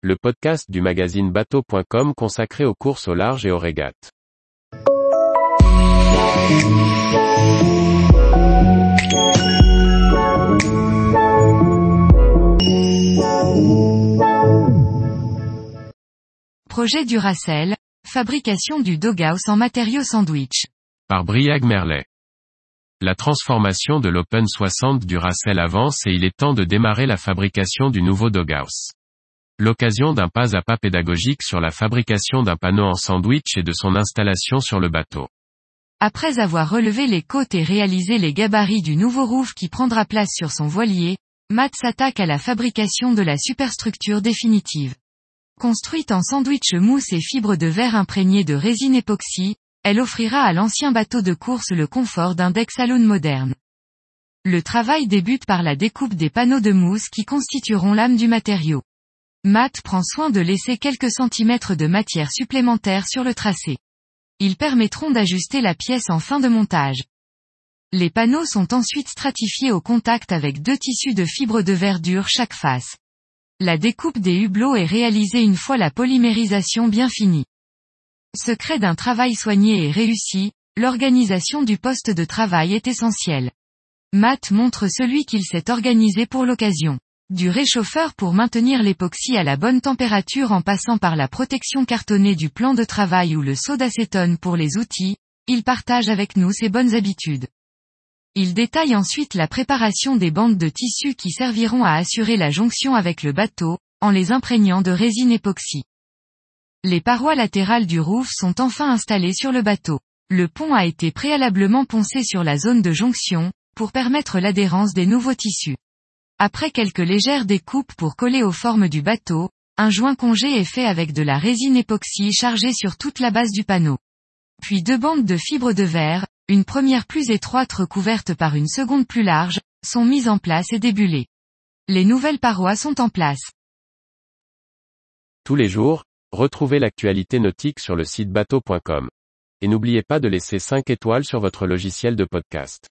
le podcast du magazine bateau.com consacré aux courses au large et aux régates. Projet Duracell, fabrication du doghouse en matériaux sandwich. Par Briag Merlet. La transformation de l'Open 60 Duracell avance et il est temps de démarrer la fabrication du nouveau doghouse. L'occasion d'un pas à pas pédagogique sur la fabrication d'un panneau en sandwich et de son installation sur le bateau. Après avoir relevé les côtes et réalisé les gabarits du nouveau roof qui prendra place sur son voilier, Matt s'attaque à la fabrication de la superstructure définitive. Construite en sandwich mousse et fibres de verre imprégnées de résine époxy, elle offrira à l'ancien bateau de course le confort d'un deck saloon moderne. Le travail débute par la découpe des panneaux de mousse qui constitueront l'âme du matériau. Matt prend soin de laisser quelques centimètres de matière supplémentaire sur le tracé. Ils permettront d'ajuster la pièce en fin de montage. Les panneaux sont ensuite stratifiés au contact avec deux tissus de fibres de verdure chaque face. La découpe des hublots est réalisée une fois la polymérisation bien finie. Secret d'un travail soigné et réussi, l'organisation du poste de travail est essentielle. Matt montre celui qu'il s'est organisé pour l'occasion. Du réchauffeur pour maintenir l'époxy à la bonne température en passant par la protection cartonnée du plan de travail ou le seau d'acétone pour les outils, il partage avec nous ses bonnes habitudes. Il détaille ensuite la préparation des bandes de tissu qui serviront à assurer la jonction avec le bateau, en les imprégnant de résine époxy. Les parois latérales du roof sont enfin installées sur le bateau. Le pont a été préalablement poncé sur la zone de jonction, pour permettre l'adhérence des nouveaux tissus. Après quelques légères découpes pour coller aux formes du bateau, un joint congé est fait avec de la résine époxy chargée sur toute la base du panneau. Puis deux bandes de fibres de verre, une première plus étroite recouverte par une seconde plus large, sont mises en place et débulées. Les nouvelles parois sont en place. Tous les jours, retrouvez l'actualité nautique sur le site bateau.com. Et n'oubliez pas de laisser 5 étoiles sur votre logiciel de podcast.